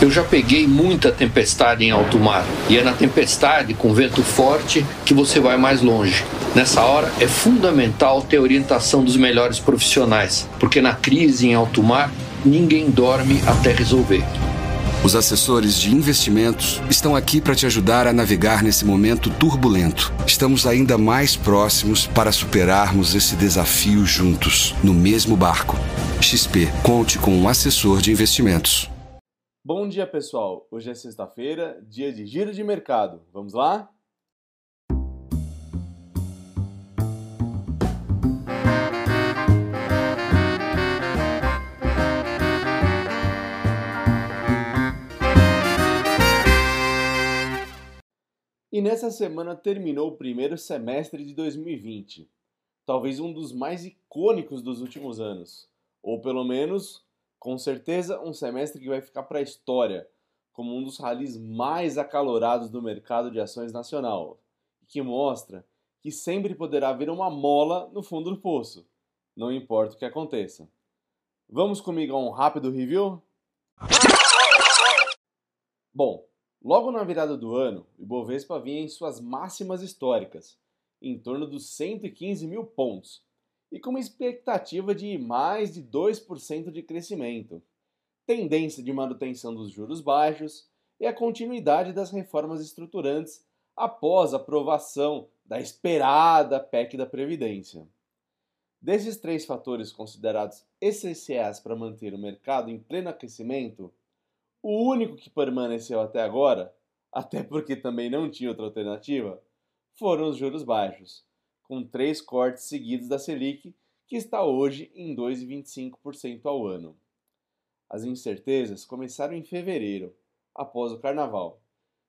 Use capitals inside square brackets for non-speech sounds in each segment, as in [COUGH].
Eu já peguei muita tempestade em alto mar e é na tempestade com vento forte que você vai mais longe. Nessa hora é fundamental ter orientação dos melhores profissionais, porque na crise em alto mar ninguém dorme até resolver. Os assessores de investimentos estão aqui para te ajudar a navegar nesse momento turbulento. Estamos ainda mais próximos para superarmos esse desafio juntos, no mesmo barco. XP, conte com um assessor de investimentos. Bom dia, pessoal. Hoje é sexta-feira, dia de giro de mercado. Vamos lá? E nessa semana terminou o primeiro semestre de 2020, talvez um dos mais icônicos dos últimos anos, ou pelo menos com certeza, um semestre que vai ficar para a história como um dos ralis mais acalorados do mercado de ações nacional, e que mostra que sempre poderá haver uma mola no fundo do poço, não importa o que aconteça. Vamos comigo a um rápido review? Bom, logo na virada do ano, o Ibovespa vinha em suas máximas históricas, em torno dos 115 mil pontos, e com uma expectativa de mais de 2% de crescimento, tendência de manutenção dos juros baixos e a continuidade das reformas estruturantes após a aprovação da esperada PEC da Previdência. Desses três fatores considerados essenciais para manter o mercado em pleno aquecimento, o único que permaneceu até agora, [LAUGHS] até porque também não tinha outra alternativa, foram os juros baixos com três cortes seguidos da Selic, que está hoje em 2,25% ao ano. As incertezas começaram em fevereiro, após o carnaval,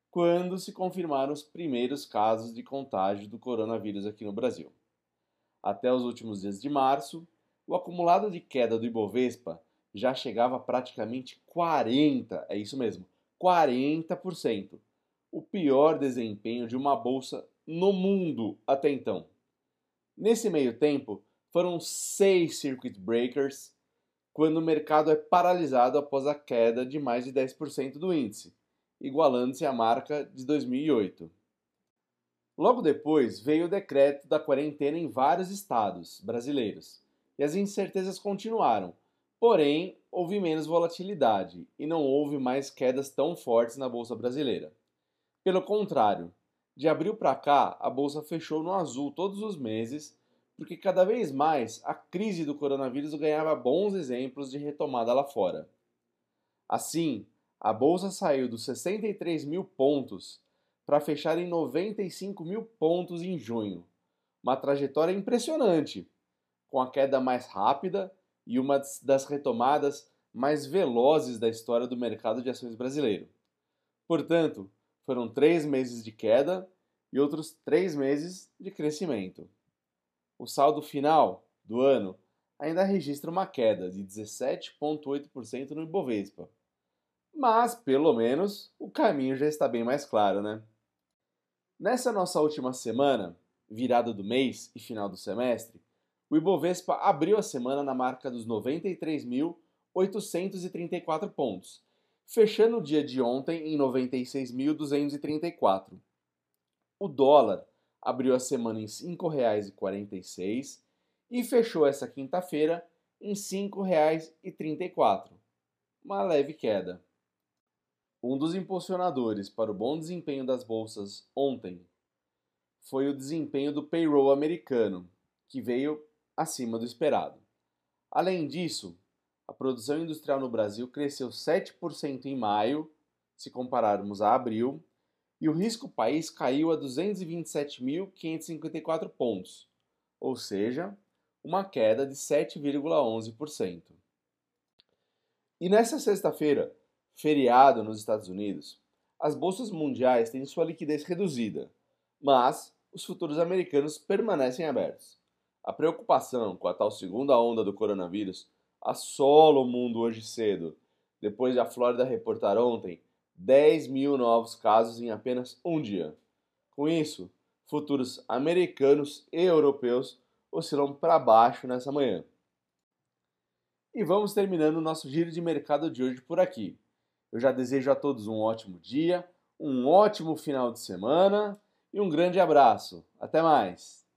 quando se confirmaram os primeiros casos de contágio do coronavírus aqui no Brasil. Até os últimos dias de março, o acumulado de queda do Ibovespa já chegava a praticamente 40, é isso mesmo, 40%, o pior desempenho de uma bolsa no mundo até então. Nesse meio tempo, foram seis circuit breakers quando o mercado é paralisado após a queda de mais de 10% do índice, igualando-se à marca de 2008. Logo depois veio o decreto da quarentena em vários estados brasileiros e as incertezas continuaram, porém houve menos volatilidade e não houve mais quedas tão fortes na bolsa brasileira. Pelo contrário, de abril para cá, a bolsa fechou no azul todos os meses, porque cada vez mais a crise do coronavírus ganhava bons exemplos de retomada lá fora. Assim, a bolsa saiu dos 63 mil pontos para fechar em 95 mil pontos em junho, uma trajetória impressionante, com a queda mais rápida e uma das retomadas mais velozes da história do mercado de ações brasileiro. Portanto, foram três meses de queda e outros três meses de crescimento. O saldo final do ano ainda registra uma queda de 17,8% no Ibovespa. Mas, pelo menos, o caminho já está bem mais claro, né? Nessa nossa última semana, virada do mês e final do semestre, o Ibovespa abriu a semana na marca dos 93.834 pontos fechando o dia de ontem em 96.234. O dólar abriu a semana em R$ 5,46 e fechou essa quinta-feira em R$ 5,34, uma leve queda. Um dos impulsionadores para o bom desempenho das bolsas ontem foi o desempenho do payroll americano, que veio acima do esperado. Além disso, a produção industrial no Brasil cresceu 7% em maio, se compararmos a abril, e o risco país caiu a 227.554 pontos, ou seja, uma queda de 7,11%. E nessa sexta-feira, feriado nos Estados Unidos, as bolsas mundiais têm sua liquidez reduzida, mas os futuros americanos permanecem abertos. A preocupação com a tal segunda onda do coronavírus assola o mundo hoje cedo, depois de a Flórida reportar ontem 10 mil novos casos em apenas um dia. Com isso, futuros americanos e europeus oscilam para baixo nessa manhã. E vamos terminando o nosso giro de mercado de hoje por aqui. Eu já desejo a todos um ótimo dia, um ótimo final de semana e um grande abraço. Até mais!